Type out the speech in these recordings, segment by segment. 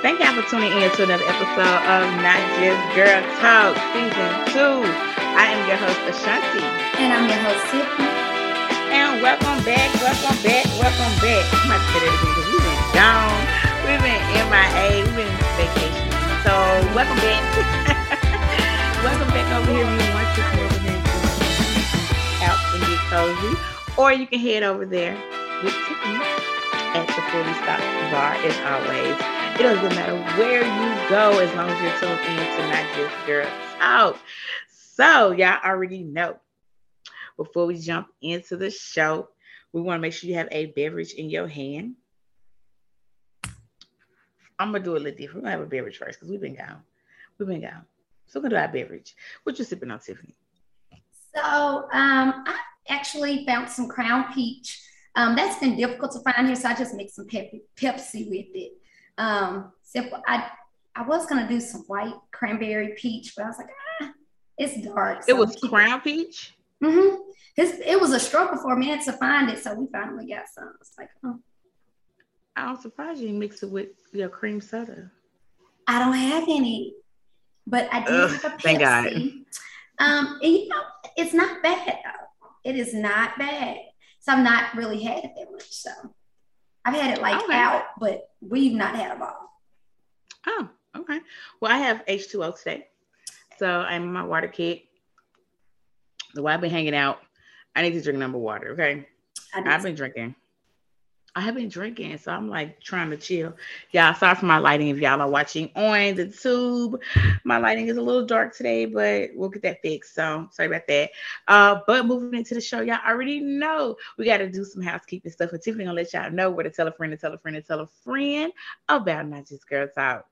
Thank y'all for tuning in to another episode of Not Just Girl Talk Season 2. I am your host, Ashanti. And I'm your host, Tiffany. And welcome back, welcome back, welcome back. I'm about to say that again because we've been gone. We've been MIA, we've been on vacation. So welcome back. welcome back over here. We want to come over here and out and get cozy. Or you can head over there with Tiffany at the Fully Stocked Bar as always. It doesn't matter where you go as long as you're tuned in to Not Just Girl Talk. So, y'all already know. Before we jump into the show, we want to make sure you have a beverage in your hand. I'm gonna do a little different. We're gonna have a beverage first because we've been gone. We've been gone. So we're gonna do our beverage. What you sipping on, Tiffany? So um, I actually found some Crown Peach. Um, that's been difficult to find here, so I just mixed some pep- Pepsi with it. Um, simple. I I was gonna do some white cranberry peach, but I was like, ah, it's dark. So it was crown peach. Mm-hmm. it was a struggle for a minute to find it, so we finally got some. It's like, oh. I'm surprised you mix it with your cream soda. I don't have any, but I do Ugh, have a Pepsi. Thank God. Um, and you know, it's not bad though. It is not bad. So I've not really had it that much. So I've had it like okay. out, but we've not had a bottle. Oh, okay. Well, I have H2O today. So I'm in my water kit. The way I've been hanging out, I need to drink number water. Okay. I've been drinking I have been drinking, so I'm like trying to chill. Y'all, sorry for my lighting if y'all are watching on the tube. My lighting is a little dark today, but we'll get that fixed. So sorry about that. Uh, but moving into the show, y'all already know we got to do some housekeeping stuff. And Tiffany gonna let y'all know where to tell a friend to tell a friend to tell a friend about Not Just Girl Talk.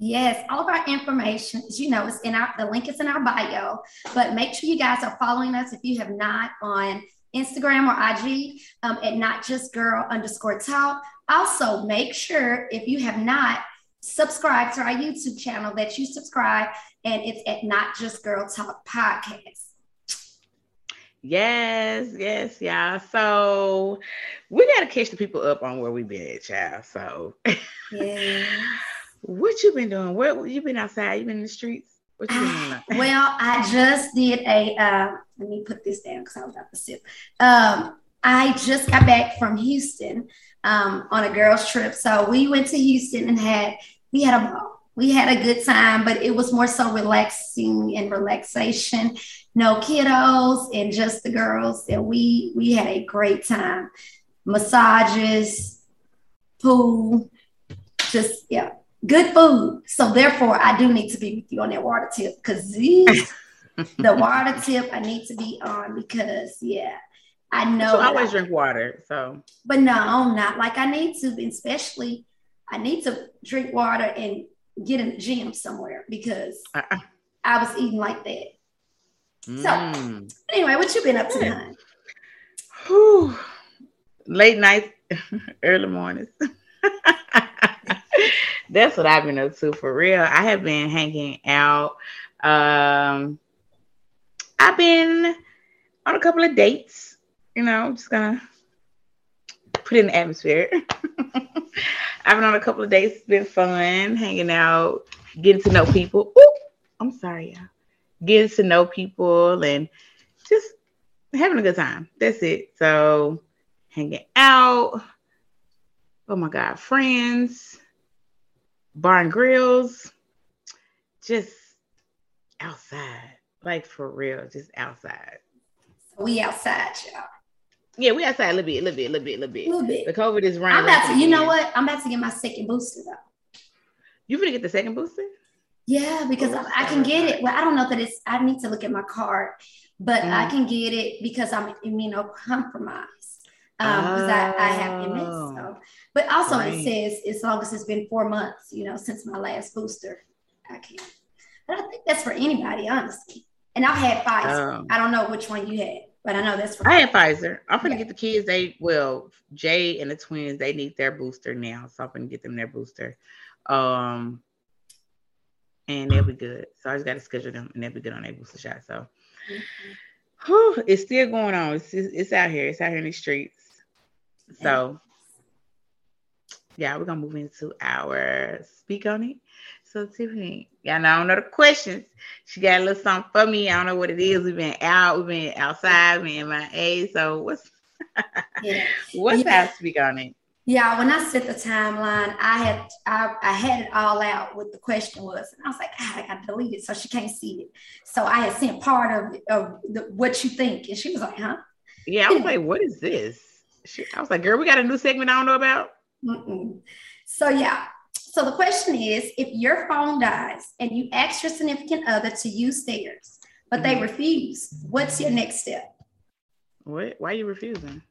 Yes, all of our information, as you know, is in our the link is in our bio. But make sure you guys are following us if you have not on Instagram or IG um, at not just girl underscore talk. Also, make sure if you have not subscribed to our YouTube channel that you subscribe, and it's at not just girl talk podcast. Yes, yes, yeah. So we got to catch the people up on where we've been at, child. So, yeah. what you been doing? What you been outside? You been in the streets? What you doing? well, I just did a. Uh, let me put this down because I was about to sip. Um, I just got back from Houston um, on a girls' trip. So we went to Houston and had we had a ball. We had a good time, but it was more so relaxing and relaxation. No kiddos and just the girls, and we we had a great time. Massages, pool, just yeah, good food. So therefore, I do need to be with you on that water tip because these the water tip I need to be on because yeah, I know. So I always I, drink water. So, but no, not like I need to. Especially, I need to drink water and get in the gym somewhere because uh-uh. I was eating like that. Mm. So, anyway, what you been up to? Yeah. Whew. Late night, early mornings. That's what I've been up to for real. I have been hanging out. Um, I've been on a couple of dates, you know, I'm just gonna put in the atmosphere. I've been on a couple of dates, it's been fun, hanging out, getting to know people. Ooh, I'm sorry, y'all. Getting to know people and just having a good time. That's it. So hanging out. Oh my God, friends, bar and grills, just outside. Like for real, just outside. We outside, y'all. Yeah, we outside a little bit, a little bit, a little bit, a little bit. A little bit. The COVID is running. I'm about to, you know what? I'm about to get my second booster though. You gonna get the second booster? Yeah, because oh, I, I, can get it. Well, I don't know that it's. I need to look at my card, but mm. I can get it because I'm immunocompromised. Um, because oh, I, I have MS. So. But also right. it says as long as it's been four months, you know, since my last booster, I can. But I think that's for anybody, honestly. And I've had Pfizer. Um, I don't know which one you had, but I know that's for. I had Pfizer. I'm gonna yeah. get the kids. They well, Jay and the twins. They need their booster now, so I'm gonna get them their booster. Um, and they'll be good. So I just got to schedule them, and they'll be good on their booster shot. So. Mm-hmm. Whew, it's still going on. It's, it's out here. It's out here in the streets. So yeah, we're gonna move into our speak on it. So Tiffany, y'all know I don't know the questions. She got a little something for me. I don't know what it is. We've been out, we've been outside, we've been MIA. So what's yeah. what's yeah. our speak on it? Yeah, when I set the timeline, I had I, I had it all out what the question was, and I was like, ah, I got deleted, so she can't see it. So I had sent part of, of the, what you think, and she was like, huh? Yeah, I was like, what is this? I was like, girl, we got a new segment I don't know about. Mm-mm. So yeah. So the question is, if your phone dies and you ask your significant other to use theirs, but mm-hmm. they refuse, what's your next step? What? Why are you refusing?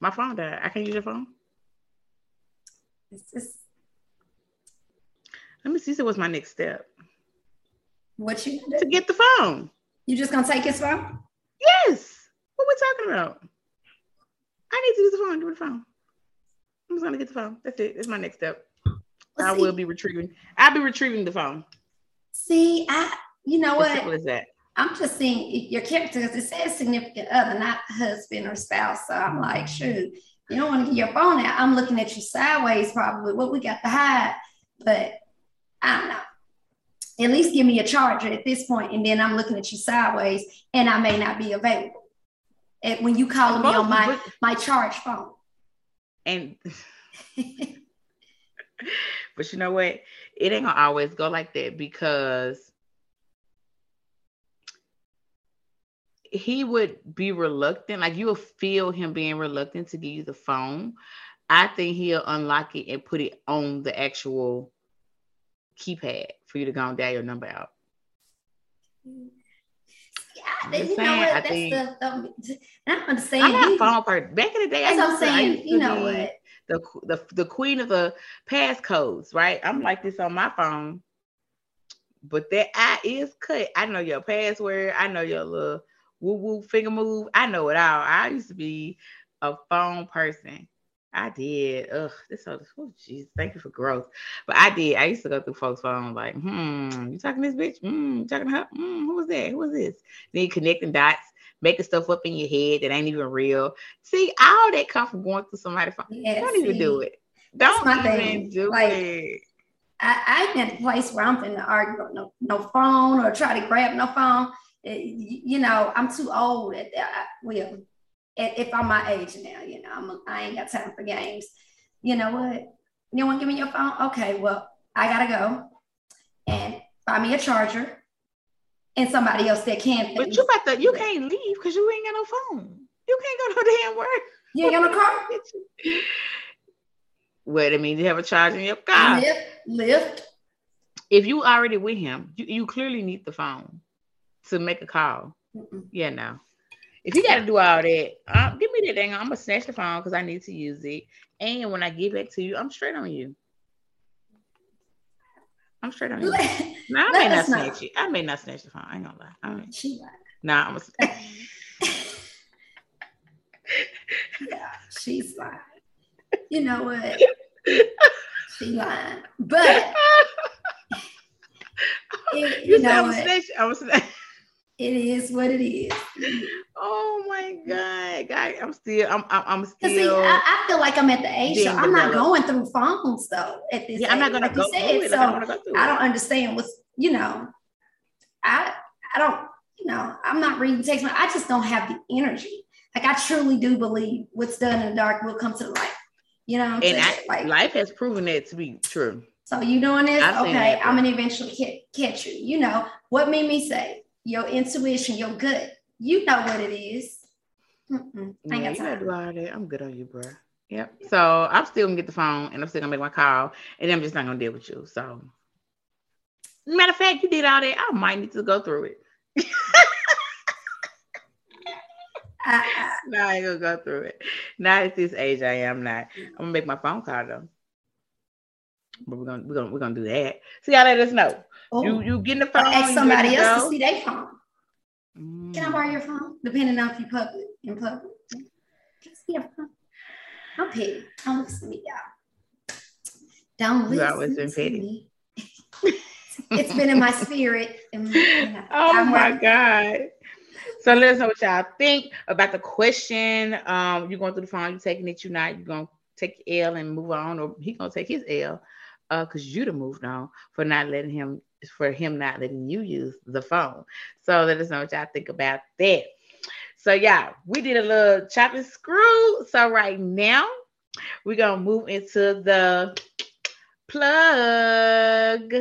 My phone died. I can't use your phone. It's just. Let me see. So, what's my next step? What you to get the phone? You just gonna take his phone? Yes. What we talking about? I need to use the phone. Do the phone. I'm just gonna get the phone. That's it. That's my next step. Well, I see, will be retrieving. I'll be retrieving the phone. See, I you know what? What is that? I'm just seeing your character because it says significant other, not husband or spouse. So I'm like, shoot, you don't want to get your phone out. I'm looking at you sideways, probably what we got to hide. But I don't know. At least give me a charger at this point, and then I'm looking at you sideways, and I may not be available. And when you call me on my my charge phone. And but you know what? It ain't gonna always go like that because he would be reluctant. Like you will feel him being reluctant to give you the phone. I think he'll unlock it and put it on the actual keypad for you to go and dial your number out. Mm. Yeah, you know what? That's think, the, the, I'm understanding. I'm not phone part. Back in the day, that's I am saying. You know what? The, the the queen of the passcodes, right? I'm like this on my phone, but that eye is cut. I know your password. I know your little woo woo finger move. I know it all. I used to be a phone person. I did. Ugh, this so oh jeez, thank you for growth. But I did. I used to go through folks' phone like, hmm, you talking to this bitch? Hmm, talking to her? Hmm, who was that? Who was this? Then connecting dots, making stuff up in your head that ain't even real. See, all that come from going through somebody's phone. Yeah, Don't see, even do it. Don't even thing. do like, it. I, I'm at a place where I'm finna argue no, no phone or try to grab no phone. It, you know, I'm too old at that. Well, if I'm my age now, you know, I'm, I ain't got time for games. You know what? You want to give me your phone? Okay, well, I gotta go and buy me a charger and somebody else that can. But you got the you can't leave because you ain't got no phone. You can't go no damn work. You ain't got no car. Wait a minute, you have a charger in your car. Lift, lift. If you already with him, you, you clearly need the phone to make a call. Mm-mm. Yeah, no. If you got to do all that, uh, give me that thing. I'm gonna snatch the phone because I need to use it. And when I give it to you, I'm straight on you. I'm straight on you. no, I may not snatch it. I may not snatch the phone. I ain't gonna lie. I mean, she lied. Nah, I'm a. yeah, she's lying. You know what? she lying, but it, you, you know what? I was. It is what it is. Oh my god, guy! I'm still, I'm, I'm, still. See, I, I, feel like I'm at the age. So I'm not going through phones though. At this, yeah, age, I'm not gonna like go said. It, so I, go I don't understand what's, you know, I, I don't, you know, I'm not reading text. I just don't have the energy. Like I truly do believe what's done in the dark will come to the light. You know, and I, like life has proven that to be true. So you doing this? okay, I'm gonna eventually catch you. You know what made me say your intuition, your gut. You know what it is. Mm-mm, I ain't yeah, got time. You I'm good on you, bro. Yep. So I'm still gonna get the phone and I'm still gonna make my call and I'm just not gonna deal with you. So matter of fact, you did all that. I might need to go through it. uh, no, I ain't gonna go through it. Not at this age I am not. I'm gonna make my phone call though. But we're gonna we're gonna we're gonna do that. So y'all let us know. Oh. You you getting the phone? Ask somebody else to see their phone. Mm. Can I borrow your phone? Depending on if you public in public. Can I see your phone? I'm petty. Don't listen to me, y'all. Don't listen. You always been petty. Me. it's been in my spirit. And, you know, oh I'm my god. So let us know what y'all think about the question. Um, you're going through the phone, you're taking it, you're not, you're going to take your L and move on, or he gonna take his L, uh, cause you'd have moved on for not letting him, for him not letting you use the phone. So let us know what y'all think about that. So yeah, we did a little chop and screw. So right now we're gonna move into the plug.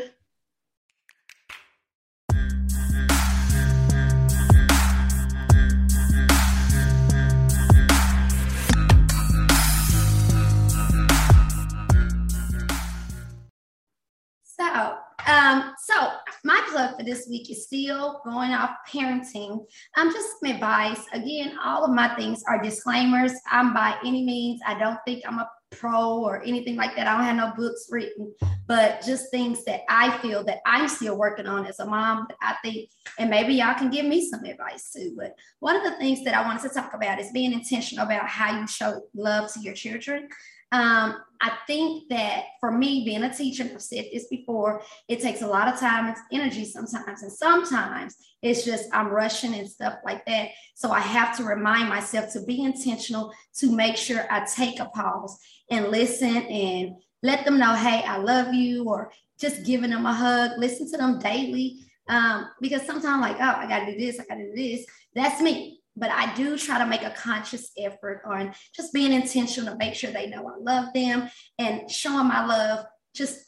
My plug for this week is still going off parenting. Um, just some advice. Again, all of my things are disclaimers. I'm by any means, I don't think I'm a pro or anything like that. I don't have no books written, but just things that I feel that I'm still working on as a mom I think, and maybe y'all can give me some advice too. But one of the things that I wanted to talk about is being intentional about how you show love to your children. Um, I think that for me, being a teacher, I've said this before, it takes a lot of time and energy sometimes. And sometimes it's just I'm rushing and stuff like that. So I have to remind myself to be intentional, to make sure I take a pause and listen and let them know, hey, I love you, or just giving them a hug, listen to them daily. Um, because sometimes, like, oh, I got to do this, I got to do this. That's me but I do try to make a conscious effort on just being intentional to make sure they know I love them and showing my love just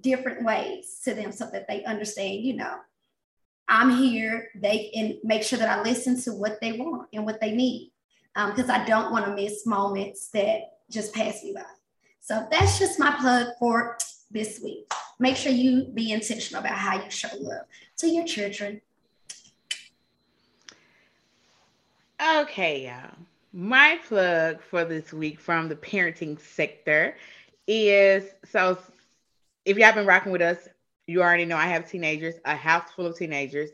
different ways to them so that they understand, you know, I'm here. They and make sure that I listen to what they want and what they need because um, I don't want to miss moments that just pass me by. So that's just my plug for this week. Make sure you be intentional about how you show love to your children Okay, y'all. My plug for this week from the parenting sector is so if y'all been rocking with us, you already know I have teenagers, a house full of teenagers.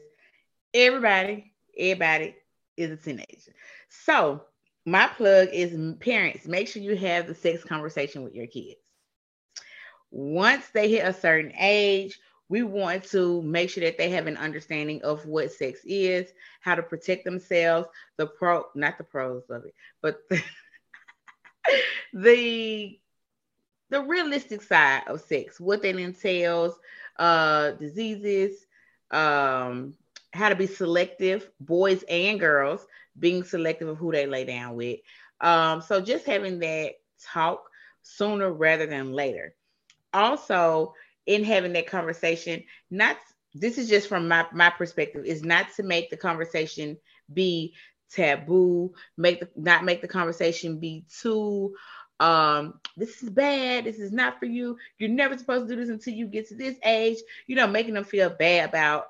Everybody, everybody is a teenager. So my plug is parents, make sure you have the sex conversation with your kids. Once they hit a certain age, we want to make sure that they have an understanding of what sex is, how to protect themselves, the pro, not the pros of it, but the the, realistic side of sex, what that entails, uh, diseases, um, how to be selective, boys and girls, being selective of who they lay down with. Um, so just having that talk sooner rather than later. Also, in having that conversation, not this is just from my, my perspective, is not to make the conversation be taboo, make the not make the conversation be too um this is bad this is not for you you're never supposed to do this until you get to this age you know making them feel bad about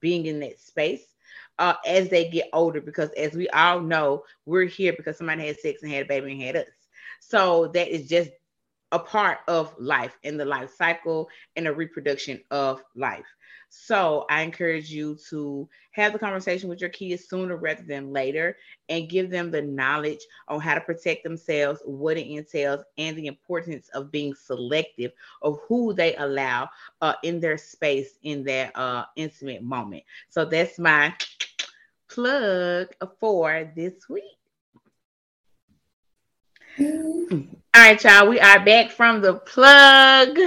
being in that space uh, as they get older because as we all know we're here because somebody had sex and had a baby and had us. So that is just a part of life and the life cycle and the reproduction of life. So I encourage you to have the conversation with your kids sooner rather than later and give them the knowledge on how to protect themselves, what it entails, and the importance of being selective of who they allow uh, in their space in that uh, intimate moment. So that's my plug for this week. All right, y'all. We are back from the plug,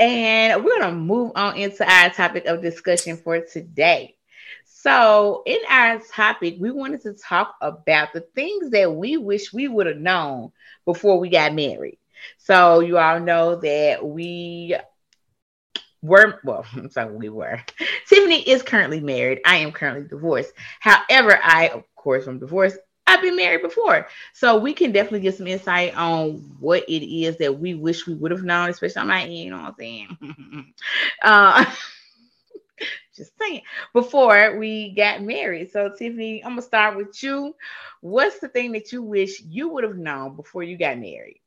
and we're gonna move on into our topic of discussion for today. So, in our topic, we wanted to talk about the things that we wish we would have known before we got married. So, you all know that we were well, I'm sorry, we were. Tiffany is currently married. I am currently divorced. However, I, of course, am divorced. I've been married before. So we can definitely get some insight on what it is that we wish we would have known, especially on my end, you know what I'm saying? uh, just saying, before we got married. So, Tiffany, I'm to start with you. What's the thing that you wish you would have known before you got married?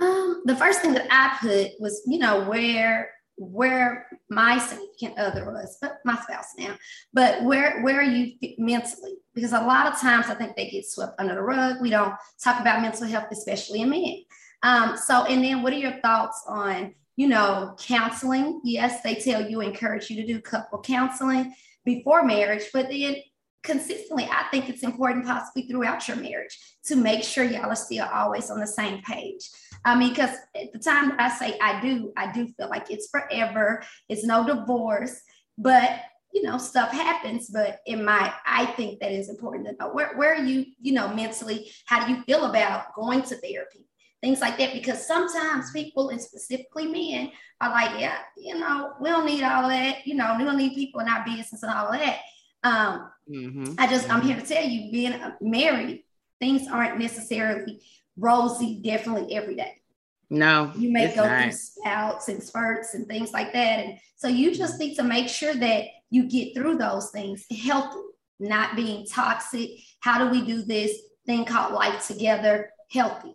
Um, the first thing that I put was, you know, where where my significant other was, but my spouse now, but where where are you mentally? Because a lot of times I think they get swept under the rug. We don't talk about mental health, especially in men. Um, so, and then what are your thoughts on, you know, counseling? Yes, they tell you, encourage you to do couple counseling before marriage, but then consistently, I think it's important, possibly throughout your marriage, to make sure y'all are still always on the same page. I mean, because at the time I say I do, I do feel like it's forever. It's no divorce, but you know, stuff happens. But in my, I think that is important to know where where are you, you know, mentally. How do you feel about going to therapy? Things like that, because sometimes people, and specifically men, are like, yeah, you know, we don't need all that. You know, we don't need people in our business and all of that. Um, mm-hmm. I just, I'm here to tell you, being married, things aren't necessarily rosy, definitely every day. No, you may go not. through spouts and spurts and things like that. And so you just need to make sure that you get through those things healthy, not being toxic. How do we do this thing called life together healthy?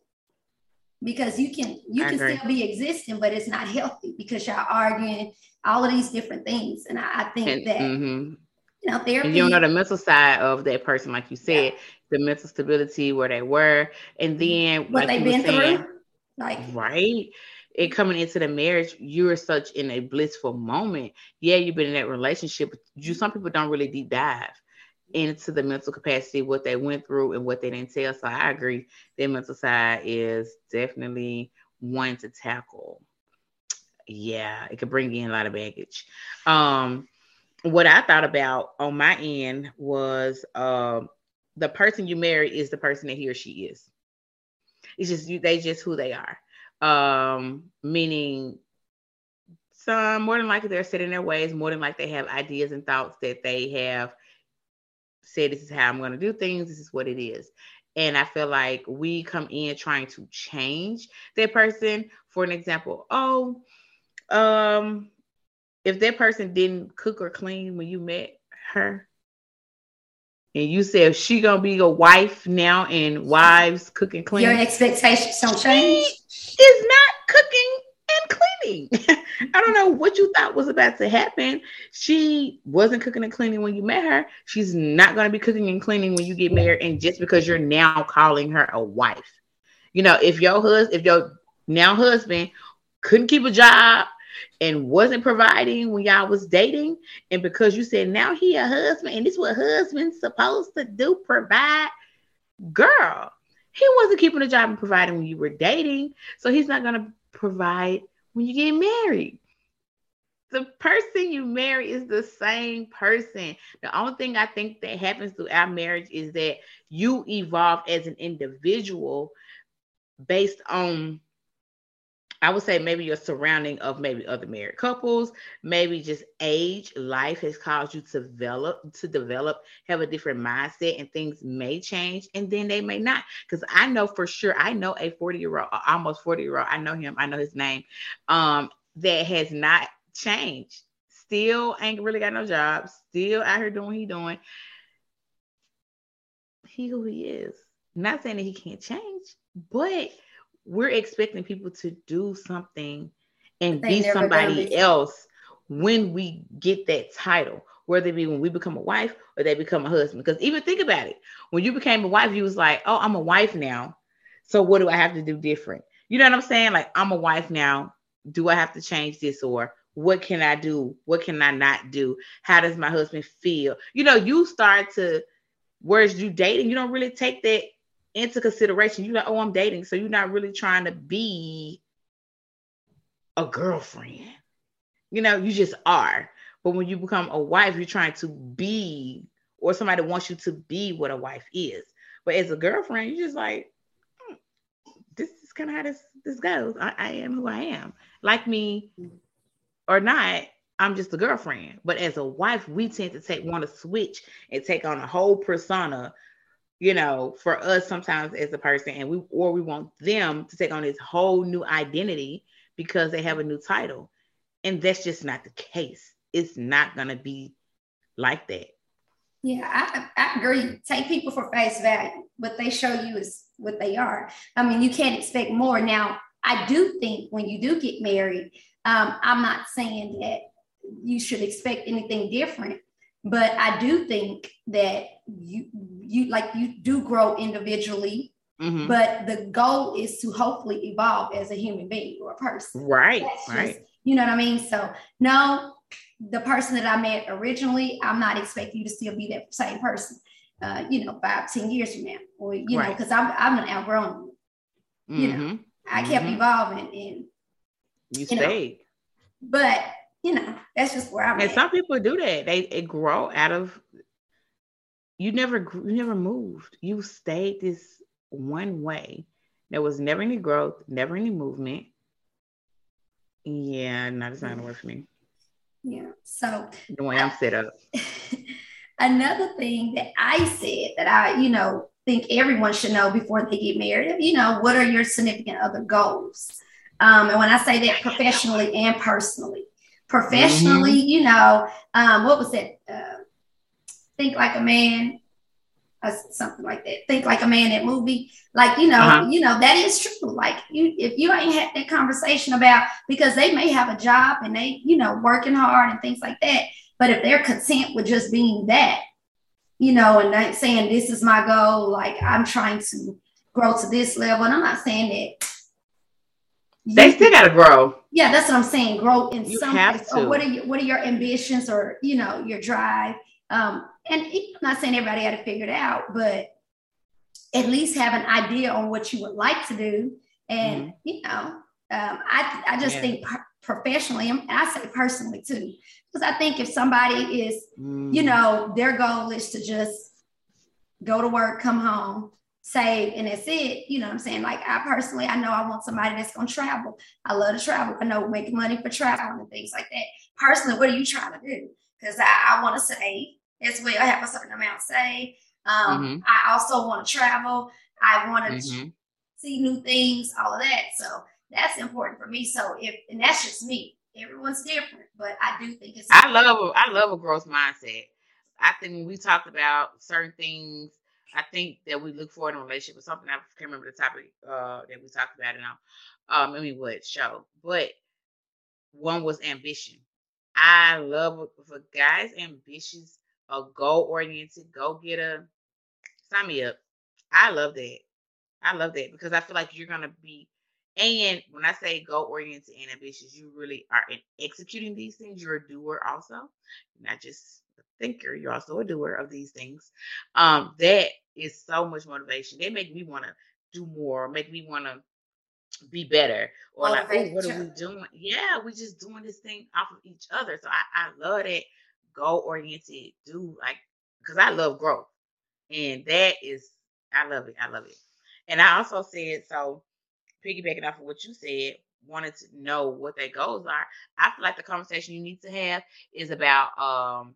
Because you can you I can agree. still be existing, but it's not healthy because y'all arguing all of these different things. And I, I think and, that mm-hmm. You know therapy. And you don't know the mental side of that person, like you said, yeah. the mental stability where they were, and then what like they've been saying, through like right. It coming into the marriage, you're such in a blissful moment. Yeah, you've been in that relationship, but you some people don't really deep dive into the mental capacity, what they went through and what they didn't tell. So I agree, the mental side is definitely one to tackle. Yeah, it could bring in a lot of baggage. Um, what I thought about on my end was um, the person you marry is the person that he or she is. It's just you, they just who they are. Um, meaning some more than likely they're set in their ways, more than like they have ideas and thoughts that they have said this is how I'm gonna do things, this is what it is. And I feel like we come in trying to change that person. For an example, oh, um, if that person didn't cook or clean when you met her, and you said she gonna be your wife now and wives cooking clean. Your expectations don't change. She is not cooking and cleaning. I don't know what you thought was about to happen. She wasn't cooking and cleaning when you met her. She's not gonna be cooking and cleaning when you get married. And just because you're now calling her a wife, you know, if your husband, if your now husband couldn't keep a job, and wasn't providing when y'all was dating, and because you said now he a husband and this is what husband's supposed to do, provide, girl, he wasn't keeping a job and providing when you were dating, so he's not gonna provide when you get married. The person you marry is the same person. The only thing I think that happens through our marriage is that you evolve as an individual based on I would say maybe your surrounding of maybe other married couples, maybe just age, life has caused you to develop, to develop, have a different mindset, and things may change, and then they may not. Because I know for sure, I know a 40 year old, almost 40 year old, I know him, I know his name, um, that has not changed. Still ain't really got no job, still out here doing what he doing. He who he is. Not saying that he can't change, but we're expecting people to do something and be somebody else when we get that title, whether it be when we become a wife or they become a husband. Because even think about it, when you became a wife, you was like, "Oh, I'm a wife now, so what do I have to do different?" You know what I'm saying? Like, I'm a wife now. Do I have to change this or what can I do? What can I not do? How does my husband feel? You know, you start to, whereas you dating, you don't really take that into consideration. You're like, oh, I'm dating. So you're not really trying to be a girlfriend. You know, you just are. But when you become a wife, you're trying to be, or somebody wants you to be what a wife is. But as a girlfriend, you're just like, hmm, this is kind of how this, this goes. I, I am who I am. Like me or not, I'm just a girlfriend. But as a wife, we tend to take want to switch and take on a whole persona you know, for us sometimes as a person, and we or we want them to take on this whole new identity because they have a new title. And that's just not the case. It's not gonna be like that. Yeah, I, I agree. Take people for face value. What they show you is what they are. I mean, you can't expect more. Now, I do think when you do get married, um, I'm not saying that you should expect anything different, but I do think that you you like you do grow individually mm-hmm. but the goal is to hopefully evolve as a human being or a person right just, right you know what i mean so no the person that I met originally, I'm not expecting you to still be that same person. Uh, you know, five, ten years from now, or you right. know, because I'm I'm an outgrown. Mm-hmm. You know, I kept mm-hmm. evolving and you, you stayed. Know, but you know, that's just where I'm. And at. some people do that. They it grow out of. You never you never moved. You stayed this one way. There was never any growth, never any movement. Yeah, no, it's not gonna work for me. Yeah. So the way I'm set up. another thing that I said that I, you know, think everyone should know before they get married, you know, what are your significant other goals? Um, and when I say that professionally and personally, professionally, mm-hmm. you know, um, what was it? Uh, think like a man, uh, something like that. Think like a man. That movie, like you know, uh-huh. you know that is true. Like you, if you ain't had that conversation about because they may have a job and they, you know, working hard and things like that. But if they're content with just being that, you know, and not saying this is my goal, like I'm trying to grow to this level, and I'm not saying that they still got to grow. Yeah, that's what I'm saying. Grow in you some have to. Or what are your, what are your ambitions or you know your drive? Um, and I'm not saying everybody had to figure it out, but at least have an idea on what you would like to do. And mm-hmm. you know, um, I I just yeah. think professionally, and I say personally too, because I think if somebody is, mm. you know, their goal is to just go to work, come home, save and that's it. You know what I'm saying? Like I personally, I know I want somebody that's gonna travel. I love to travel. I know making money for travel and things like that. Personally, what are you trying to do? Because I, I want to save as well. I have a certain amount saved. Um, mm-hmm. I also want to travel. I want to mm-hmm. see new things, all of that. So that's important for me. So if and that's just me. Everyone's different, but I do think it's. I love I love a growth mindset. I think when we talked about certain things I think that we look for in a relationship or something. I can't remember the topic uh, that we talked about it on. Um, I mean, what show? But one was ambition. I love if a guy's ambitious, a goal oriented, go get a sign me up. I love that. I love that because I feel like you're gonna be. And when I say goal oriented and ambitious, you really are in executing these things. You're a doer also, not just thinker, you're also a doer of these things. Um, that is so much motivation. They make me want to do more, make me want to be better. Or like, oh, what are we doing? Yeah, we just doing this thing off of each other. So I, I love that goal oriented, do like because I love growth. And that is I love it. I love it. And I also said, so piggybacking off of what you said, wanted to know what their goals are. I feel like the conversation you need to have is about um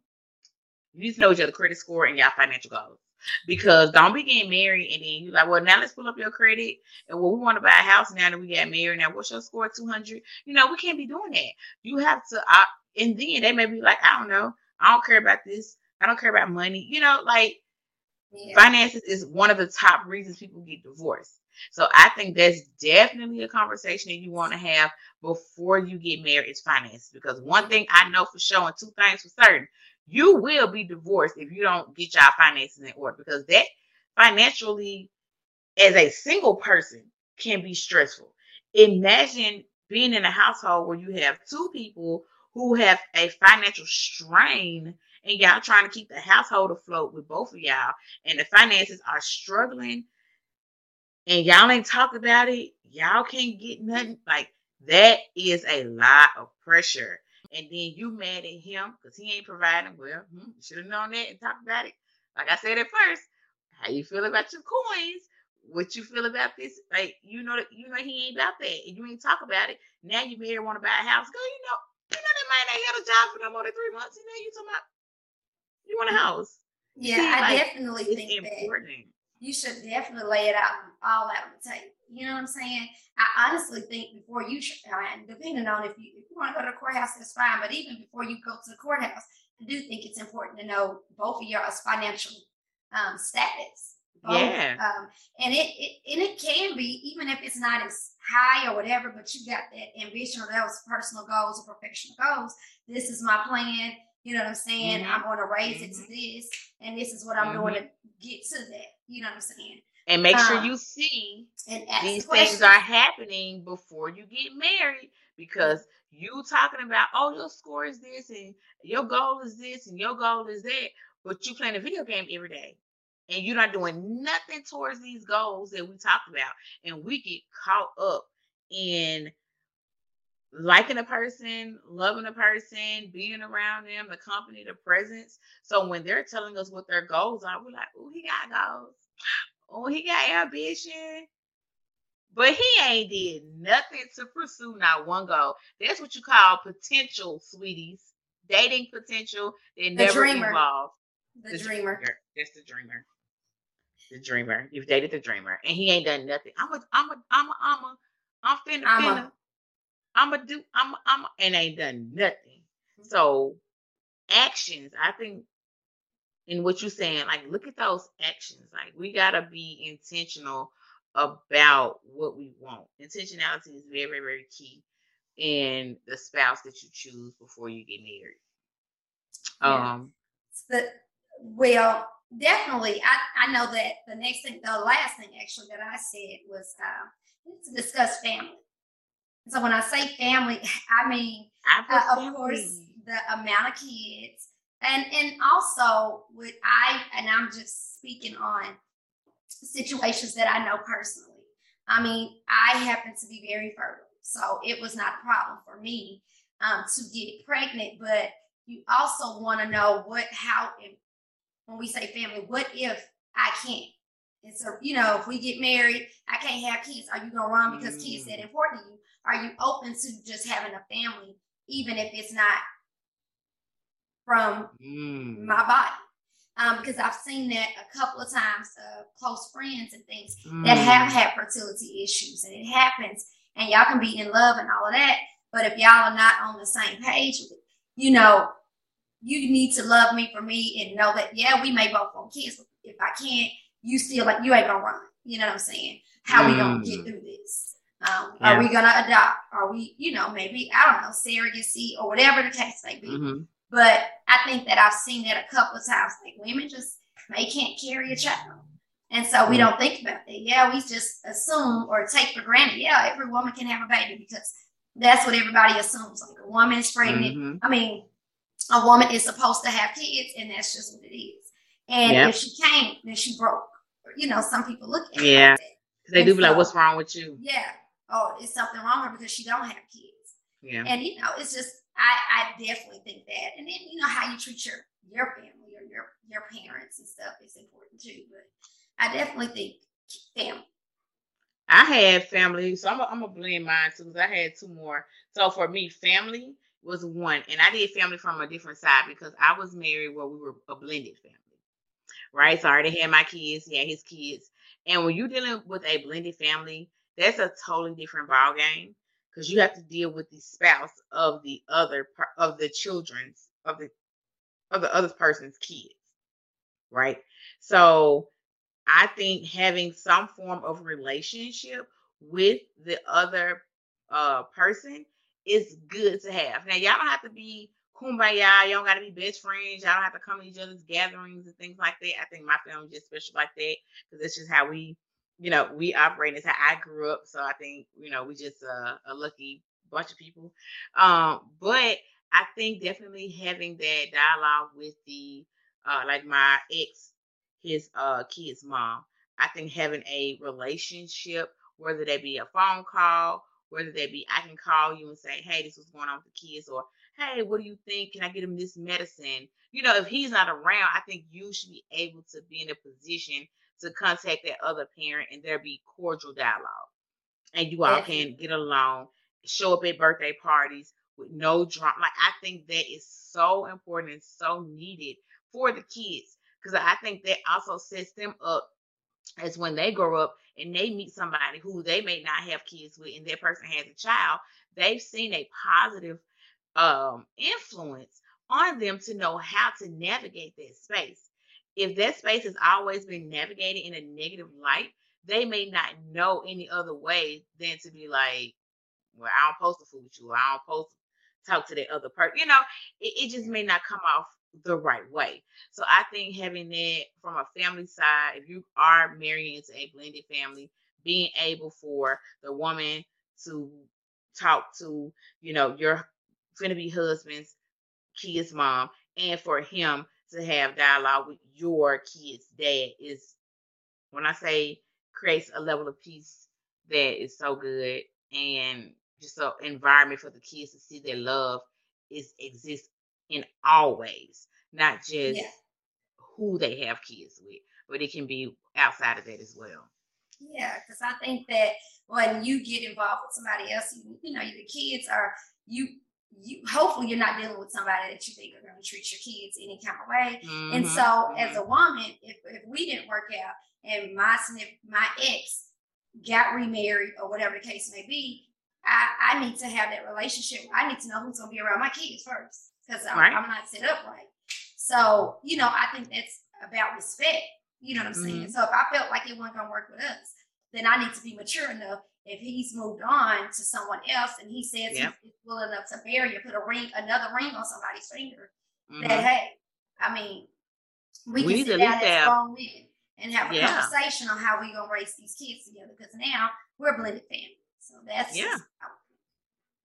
you need to know each other credit score and your financial goals. Because don't be getting married and then you like, well, now let's pull up your credit. And well, we want to buy a house now that we got married. Now, what's your score? 200. You know, we can't be doing that. You have to, uh, and then they may be like, I don't know. I don't care about this. I don't care about money. You know, like yeah. finances is one of the top reasons people get divorced. So I think that's definitely a conversation that you want to have before you get married is finances. Because one thing I know for sure and two things for certain, you will be divorced if you don't get your finances in order because that financially as a single person can be stressful. Imagine being in a household where you have two people who have a financial strain and y'all trying to keep the household afloat with both of y'all and the finances are struggling and y'all ain't talk about it y'all can't get nothing. Like that is a lot of pressure and then you mad at him because he ain't providing. Well, hmm, should have known that and talked about it. Like I said at first, how you feel about your coins? What you feel about this? Like you know that you know he ain't about that, and you ain't talk about it. Now you may want to buy a house. Go, you know, you know that man not have a job for no more than three months. You know, you talking about you want a house. Yeah, See, I like, definitely think important. that you should definitely lay it out all out on the table. You know what I'm saying? I honestly think before you, depending on if you if you want to go to the courthouse, that's fine. But even before you go to the courthouse, I do think it's important to know both of y'all's financial um, status. Both, yeah. Um, and it, it and it can be even if it's not as high or whatever, but you got that ambition or those personal goals or professional goals. This is my plan. You know what I'm saying? Mm-hmm. I'm going to raise mm-hmm. it to mm-hmm. this, and this is what I'm mm-hmm. doing to get to that. You know what I'm saying? And make um, sure you see these things are happening before you get married because you talking about, oh, your score is this and your goal is this and your goal is that, but you playing a video game every day and you're not doing nothing towards these goals that we talked about. And we get caught up in liking a person, loving a person, being around them, the company, the presence. So when they're telling us what their goals are, we're like, oh, he got goals. Oh, he got ambition. But he ain't did nothing to pursue not one goal. That's what you call potential, sweeties. Dating potential that the never dreamer. evolved. The, the dreamer. dreamer. That's the dreamer. The dreamer. You've dated the dreamer, and he ain't done nothing. I'm a, I'm a, I'm a, I'm a, I'm finna, I'm finna, a, I'm a do, I'm, a, I'm, a, and ain't done nothing. Mm-hmm. So actions, I think, in what you're saying, like look at those actions. Like we gotta be intentional about what we want. Intentionality is very, very very key in the spouse that you choose before you get married. Yeah. Um, but well, definitely. I, I know that the next thing, the last thing actually that I said was uh, to discuss family. So when I say family, I mean, uh, of family. course, the amount of kids, and and also with I, and I'm just speaking on situations that I know personally. I mean, I happen to be very fertile, so it was not a problem for me um, to get pregnant. But you also want to know what, how, if, when we say family, what if I can't? And so, you know, if we get married, I can't have kids. Are you gonna run because mm. kids that important to you? Are you open to just having a family, even if it's not from mm. my body? um, because I've seen that a couple of times, uh, close friends and things mm. that have had fertility issues, and it happens, and y'all can be in love and all of that. But if y'all are not on the same page, you know, you need to love me for me and know that yeah, we may both want kids, if I can't, you still like you ain't gonna run. You know what I'm saying? How mm. we gonna get mm. through this? Um, yeah. Are we gonna adopt? Are we, you know, maybe I don't know, surrogacy or whatever the case may be. Mm-hmm. But I think that I've seen that a couple of times. Like women just they can't carry a child. And so we don't think about that. Yeah, we just assume or take for granted. Yeah, every woman can have a baby because that's what everybody assumes. Like a woman is pregnant. Mm-hmm. I mean, a woman is supposed to have kids, and that's just what it is. And yep. if she can't, then she broke. You know, some people look at yeah. Like they and do be so, like, "What's wrong with you?" Yeah. Oh, it's something wrong with her because she don't have kids. Yeah. And you know, it's just I, I definitely think that. And then you know how you treat your your family or your your parents and stuff is important too. But I definitely think family. I had family, so I'm a, I'm gonna blend mine too because I had two more. So for me, family was one, and I did family from a different side because I was married where we were a blended family, right? So I already had my kids, he had his kids, and when you're dealing with a blended family, that's a totally different ball game because you have to deal with the spouse of the other of the children's of the of the other person's kids right? So i think having some form of relationship with the other uh person is good to have. Now y'all don't have to be kumbaya y'all don't got to be best friends y'all don't have to come to each other's gatherings and things like that. I think my family just special like that because it's just how we you know, we operate as how I grew up. So I think, you know, we just uh, a lucky bunch of people. Um, but I think definitely having that dialogue with the uh, like my ex, his uh kid's mom. I think having a relationship, whether that be a phone call, whether that be I can call you and say, Hey, this was going on with the kids, or hey, what do you think? Can I get him this medicine? You know, if he's not around, I think you should be able to be in a position to contact that other parent and there be cordial dialogue. And you all can get along, show up at birthday parties with no drama. Like I think that is so important and so needed for the kids. Because I think that also sets them up as when they grow up and they meet somebody who they may not have kids with and that person has a child, they've seen a positive um, influence on them to know how to navigate that space if that space has always been navigated in a negative light, they may not know any other way than to be like, well, I don't post to fool with you. I don't post talk to that other person. You know, it, it just may not come off the right way. So I think having that from a family side, if you are marrying into a blended family, being able for the woman to talk to, you know, your gonna be husband's kid's mom, and for him to have dialogue with your kid's dad is when I say creates a level of peace that is so good and just an environment for the kids to see their love is exists in all ways, not just yeah. who they have kids with, but it can be outside of that as well. Yeah, because I think that when you get involved with somebody else, you, you know, the kids are you. You hopefully you're not dealing with somebody that you think are going to treat your kids any kind of way. Mm-hmm. And so, mm-hmm. as a woman, if, if we didn't work out, and my snip my ex got remarried or whatever the case may be, I, I need to have that relationship. I need to know who's going to be around my kids first because I'm, right. I'm, not set up right. So, you know, I think that's about respect. You know what I'm saying? Mm-hmm. So if I felt like it wasn't going to work with us, then I need to be mature enough. If he's moved on to someone else and he says yep. he's willing enough to marry you, put a ring, another ring on somebody's finger, mm-hmm. that hey, I mean, we, we can sit down as grown men and have a yeah. conversation on how we're gonna raise these kids together. Because now we're a blended family. So that's yeah.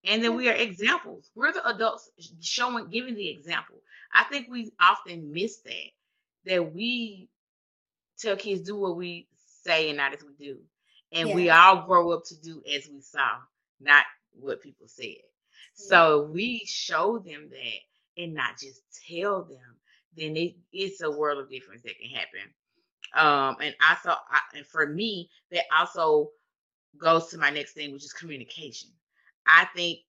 And then we are examples. We're the adults showing, giving the example. I think we often miss that. That we tell kids do what we say and not as we do, and yeah. we all grow up to do as we saw, not what people said. Yeah. So we show them that and not just tell them. Then it, it's a world of difference that can happen. Um, and I thought, and for me, that also goes to my next thing, which is communication. I think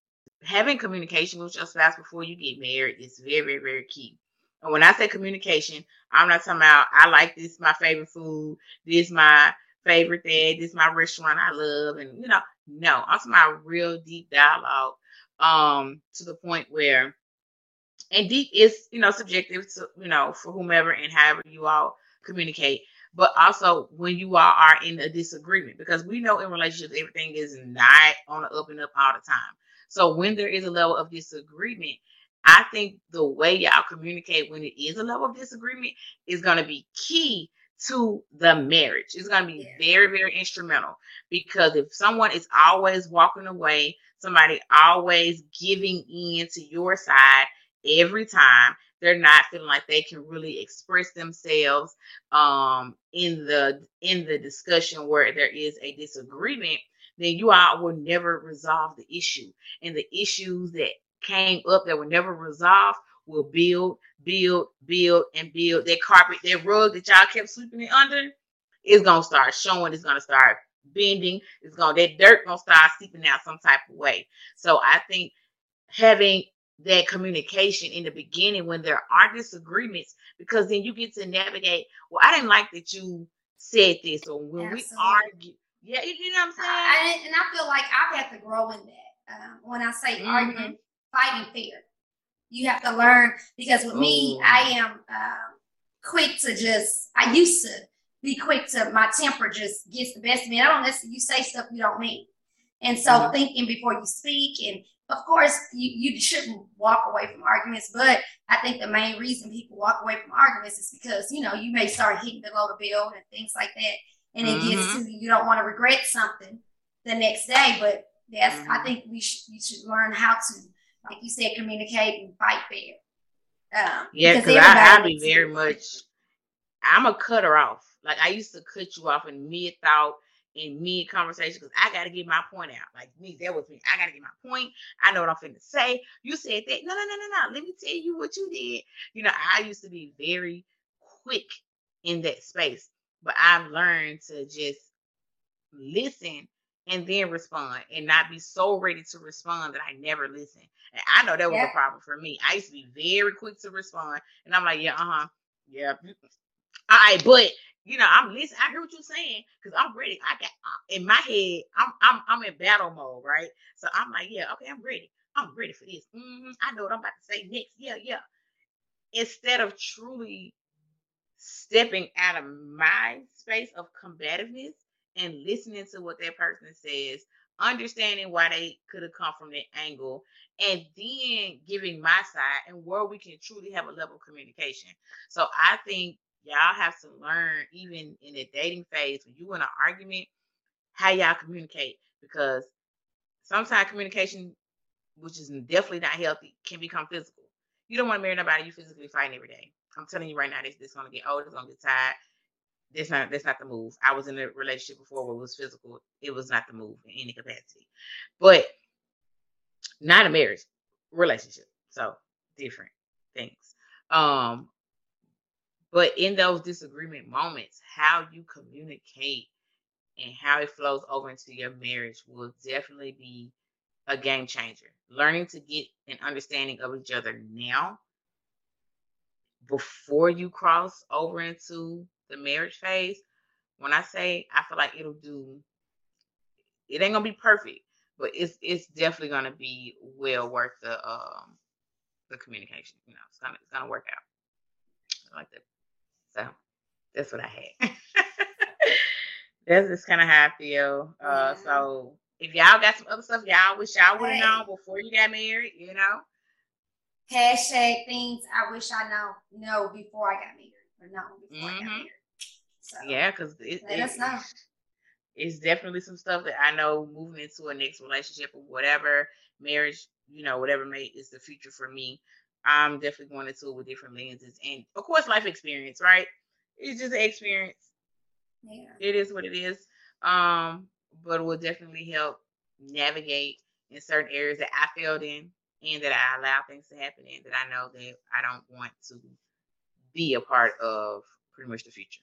having communication with your spouse before you get married is very, very, very key. And when I say communication, I'm not talking about I like this my favorite food, this my favorite thing, this is my restaurant I love, and you know, no, I'm real deep dialogue, um, to the point where and deep is, you know, subjective to, you know, for whomever and however you all communicate but also when you all are in a disagreement because we know in relationships everything is not on the up and up all the time. So when there is a level of disagreement i think the way y'all communicate when it is a level of disagreement is going to be key to the marriage it's going to be yeah. very very instrumental because if someone is always walking away somebody always giving in to your side every time they're not feeling like they can really express themselves um, in the in the discussion where there is a disagreement then you all will never resolve the issue and the issues that came up that were never resolved will build build build and build that carpet that rug that y'all kept sweeping it under is gonna start showing it's gonna start bending it's gonna that dirt gonna start seeping out some type of way so i think having that communication in the beginning when there are disagreements because then you get to navigate well i didn't like that you said this or when Absolutely. we argue yeah you know what i'm saying I, and i feel like i've had to grow in that um, when i say mm-hmm. arguing fighting fair you have to learn because with me i am um, quick to just i used to be quick to my temper just gets the best of me i don't listen you say stuff you don't mean and so mm-hmm. thinking before you speak and of course, you, you shouldn't walk away from arguments, but I think the main reason people walk away from arguments is because, you know, you may start hitting below the belt and things like that. And it mm-hmm. gets to you don't want to regret something the next day. But that's, mm-hmm. I think we should, you should learn how to, like you said, communicate and fight fair. Um, yeah, because I, I be very much, I'm a cutter off. Like I used to cut you off in mid thought in mid conversation because I got to get my point out. Like me, that was me. I got to get my point. I know what I'm finna say. You said that. No, no, no, no, no. Let me tell you what you did. You know, I used to be very quick in that space, but I've learned to just listen and then respond and not be so ready to respond that I never listen. And I know that was yeah. a problem for me. I used to be very quick to respond, and I'm like, yeah, uh huh, yeah. All right, but you know, I'm listening. I hear what you're saying because I'm ready. I got in my head, I'm I'm I'm in battle mode, right? So I'm like, yeah, okay, I'm ready. I'm ready for this. Mm-hmm. I know what I'm about to say next. Yeah, yeah. Instead of truly stepping out of my space of combativeness and listening to what that person says, understanding why they could have come from that angle, and then giving my side and where we can truly have a level of communication. So I think y'all have to learn, even in the dating phase, when you in an argument, how y'all communicate because sometimes communication, which is definitely not healthy, can become physical. You don't want to marry nobody you physically fighting every day. I'm telling you right now, this this gonna get old, it's gonna get tired. That's not that's not the move. I was in a relationship before where it was physical. It was not the move in any capacity. But not a marriage relationship. So different things. Um, but in those disagreement moments, how you communicate and how it flows over into your marriage will definitely be a game changer. Learning to get an understanding of each other now before you cross over into the marriage phase. When I say I feel like it'll do it ain't gonna be perfect, but it's it's definitely gonna be well worth the um the communication. You know, it's gonna it's gonna work out. I like that. So that's what I had. that's just kind of how I feel. Uh, so if y'all got some other stuff y'all wish y'all would have known before you got married, you know. Hashtag things I wish I know know before I got married or before mm-hmm. I got. So, yeah, because it, let it, us know. It's definitely some stuff that I know moving into a next relationship or whatever marriage, you know, whatever may is the future for me. I'm definitely going into it with different lenses and of course life experience, right? It's just an experience. Yeah. It is what it is. Um, but it will definitely help navigate in certain areas that I failed in and that I allow things to happen in that I know that I don't want to be a part of pretty much the future.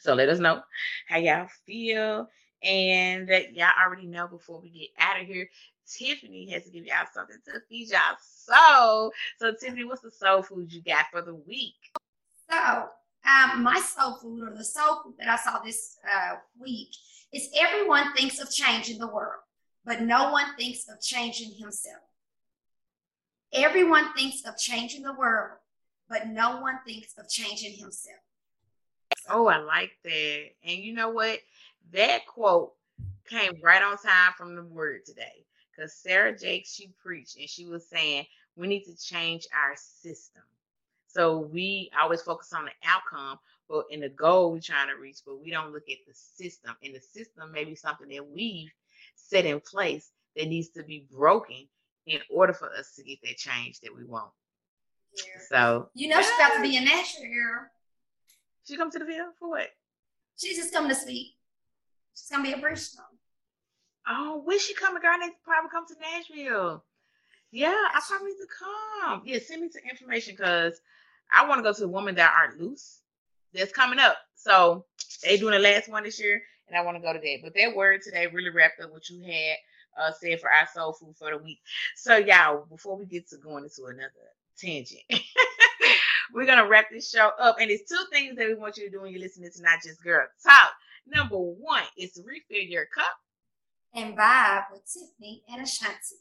So let us know how y'all feel. And that y'all already know before we get out of here, Tiffany has to give y'all something to feed y'all soul. So, Tiffany, what's the soul food you got for the week? So, um, my soul food or the soul food that I saw this uh, week is everyone thinks of changing the world, but no one thinks of changing himself. Everyone thinks of changing the world, but no one thinks of changing himself. Oh, I like that. And you know what? That quote came right on time from the word today. Because Sarah Jakes, she preached and she was saying we need to change our system. So we always focus on the outcome, but in the goal we're trying to reach, but we don't look at the system. And the system may be something that we've set in place that needs to be broken in order for us to get that change that we want. So you know she's about to be in Nashville, girl. She come to the field for what? She's just coming to speak. She's gonna be a Bristol. Oh, when she coming, girl? Need probably come to Nashville. Yeah, I probably need to come. Yeah, send me some information because I want to go to the Woman Thou Art Loosed. That's coming up. So they doing the last one this year, and I want to go to that. But that word today really wrapped up what you had uh, said for our soul food for the week. So y'all, before we get to going into another tangent. we're gonna wrap this show up. And it's two things that we want you to do when you're listening to Not Just Girl Talk. Number one is refill your cup and vibe with Tiffany and Ashanti.